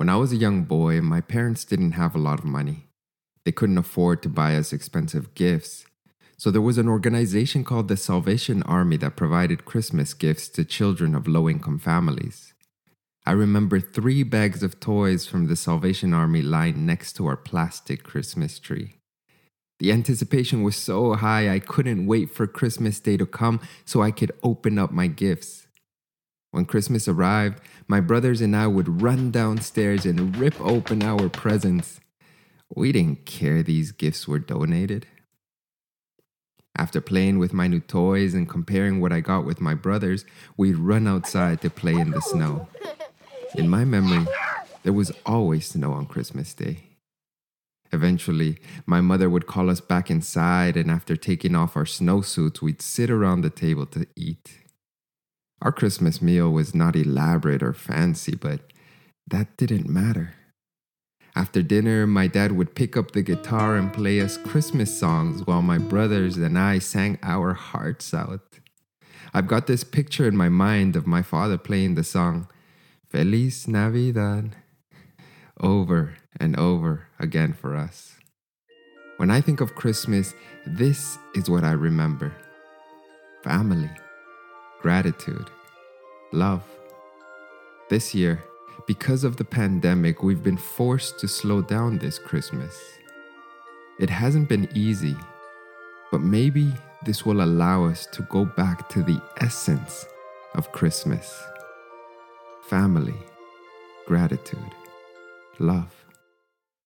When I was a young boy, my parents didn't have a lot of money. They couldn't afford to buy us expensive gifts. So there was an organization called the Salvation Army that provided Christmas gifts to children of low income families. I remember three bags of toys from the Salvation Army lying next to our plastic Christmas tree. The anticipation was so high, I couldn't wait for Christmas Day to come so I could open up my gifts. When Christmas arrived, my brothers and I would run downstairs and rip open our presents. We didn't care these gifts were donated. After playing with my new toys and comparing what I got with my brothers, we'd run outside to play in the snow. In my memory, there was always snow on Christmas Day. Eventually, my mother would call us back inside, and after taking off our snowsuits, we'd sit around the table to eat. Our Christmas meal was not elaborate or fancy, but that didn't matter. After dinner, my dad would pick up the guitar and play us Christmas songs while my brothers and I sang our hearts out. I've got this picture in my mind of my father playing the song Feliz Navidad over and over again for us. When I think of Christmas, this is what I remember family gratitude, love. This year, because of the pandemic, we've been forced to slow down this Christmas. It hasn't been easy, but maybe this will allow us to go back to the essence of Christmas family, gratitude, love.